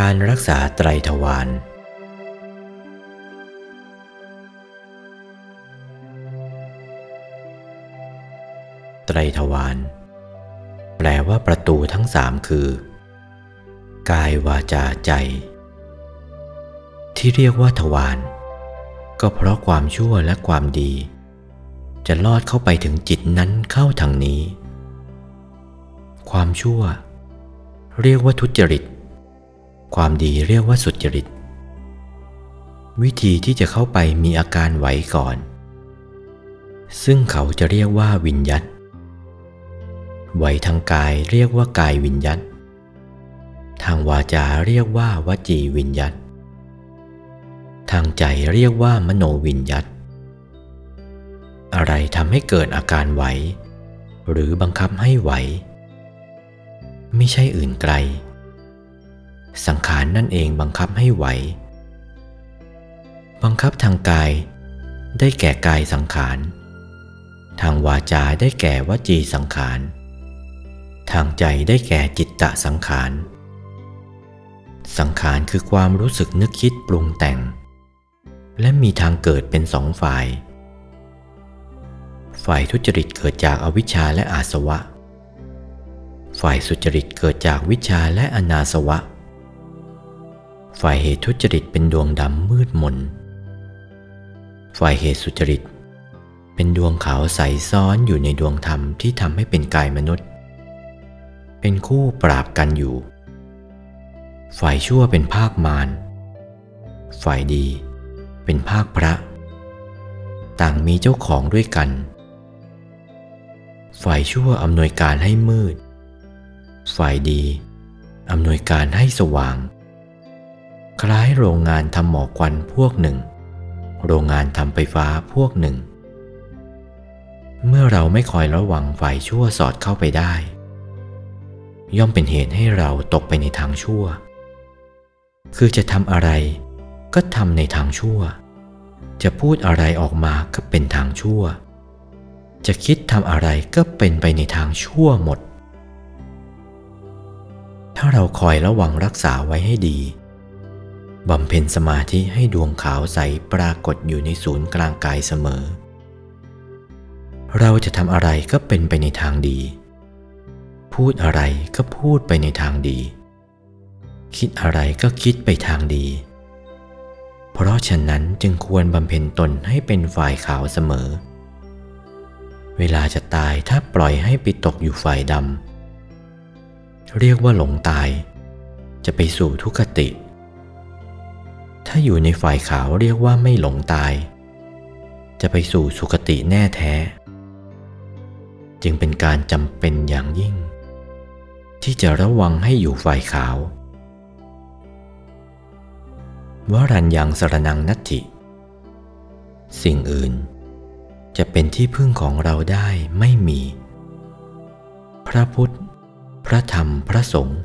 การรักษาไตรทวารไตรทวารแปลว่าประตูทั้งสามคือ กายวาจาใจ ที่เรียกว่าทวารก็เพราะความชั่วและความดี จะลอดเข้าไปถึงจิตนั้นเข้าทางนี้ ความชั่ว เรียกว่าทุจริต ความดีเรียกว่าสุจริต วิธีที่จะเข้าไปมีอาการไหวก่อน ซึ่งเขาจะเรียกว่าวิญญัตไหวทางกายเรียกว่ากายวิญญัตทางวาจาเรียกว่าวจีวิญญัตทางใจเรียกว่ามโนวิญญัตอะไรทำให้เกิดอาการไหว หรือบังคับให้ไหว ไม่ใช่อื่นไกล สังขารนนั่นเองบังคับให้ไหว บังคับทางกายได้แก่กายสังขาร ทางวาจาได้แก่วจีสังขาร ทางใจได้แก่จิตตะสังขาร สังขารคือความรู้สึกนึกคิดปรุงแต่ง และมีทางเกิดเป็นสองฝ่าย ฝ่ายทุจริตเกิดจากอวิชชาและอาสวะ ฝ่ายสุจริตเกิดจากวิชาและอนาสวะ ฝ่ายเหตุทุจริตเป็นดวงดำมืดมน ฝ่ายเหตุสุจริต เป็นดวงขาวใสซ้อนอยู่ในดวงธรรมที่ทำให้เป็นกายมนุษย์ เป็นคู่ปราบกันอยู่ ฝ่ายชั่วเป็นภาคมาร ฝ่ายดี เป็นภาคพระ ต่างมีเจ้าของด้วยกัน ฝ่ายชั่วอำนวยการให้มืด ฝ่ายดีอำนวยการให้สว่าง คล้ายโรงงานทำหมอกควันพวกหนึ่ง โรงงานทำไฟฟ้าพวกหนึ่ง เมื่อเราไม่คอยระวังฝ่ายชั่วสอดเข้าไปได้ ย่อมเป็นเหตุให้เราตกไปในทางชั่ว คือจะทำอะไรก็ทำในทางชั่ว จะพูดอะไรออกมาก็เป็นทางชั่ว จะคิดทำอะไรก็เป็นไปในทางชั่วหมด ถ้าเราคอยระวังรักษาไว้ให้ดี บำเพ็ญสมาธิให้ดวงขาวใสปรากฏอยู่ในศูนย์กลางกายเสมอ เราจะทำอะไรก็เป็นไปในทางดี พูดอะไรก็พูดไปในทางดี คิดอะไรก็คิดไปทางดี เพราะฉะนั้นจึงควรบำเพ็ญตนให้เป็นฝ่ายขาวเสมอ เวลาจะตายถ้าปล่อยให้ไปตกอยู่ฝ่ายดำเรียกว่าหลงตาย จะไปสู่ทุกขติ ถ้าอยู่ในฝ่ายขาวเรียกว่าไม่หลงตาย จะไปสู่สุคติแน่แท้ จึงเป็นการจำเป็นอย่างยิ่ง ที่จะระวังให้อยู่ฝ่ายขาววรัญยังสรนังนัตถิ สิ่งอื่น จะเป็นที่พึ่งของเราได้ไม่มี พระพุทธ พระธรรมพระสงฆ์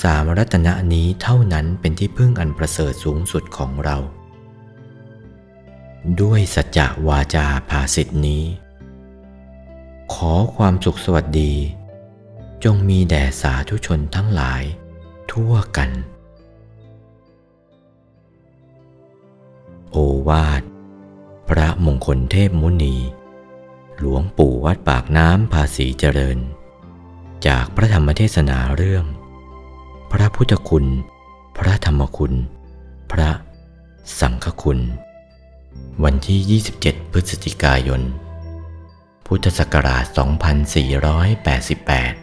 สามรัตนะนี้เท่านั้นเป็นที่พึ่งอันประเสริฐสูงสุดของเรา ด้วยสัจจะวาจาภาสิทธินี้ ขอความสุขสวัสดี จงมีแด่สาธุชนทั้งหลาย ทั่วกัน โอวาท พระมงคลเทพมุนี หลวงปู่วัดปากน้ำภาษีเจริญ จากพระธรรมเทศนาเรื่อง พระพุทธคุณ พระธรรมคุณ พระสังฆคุณ วันที่ 27 พฤศจิกายน พุทธศักราช 2488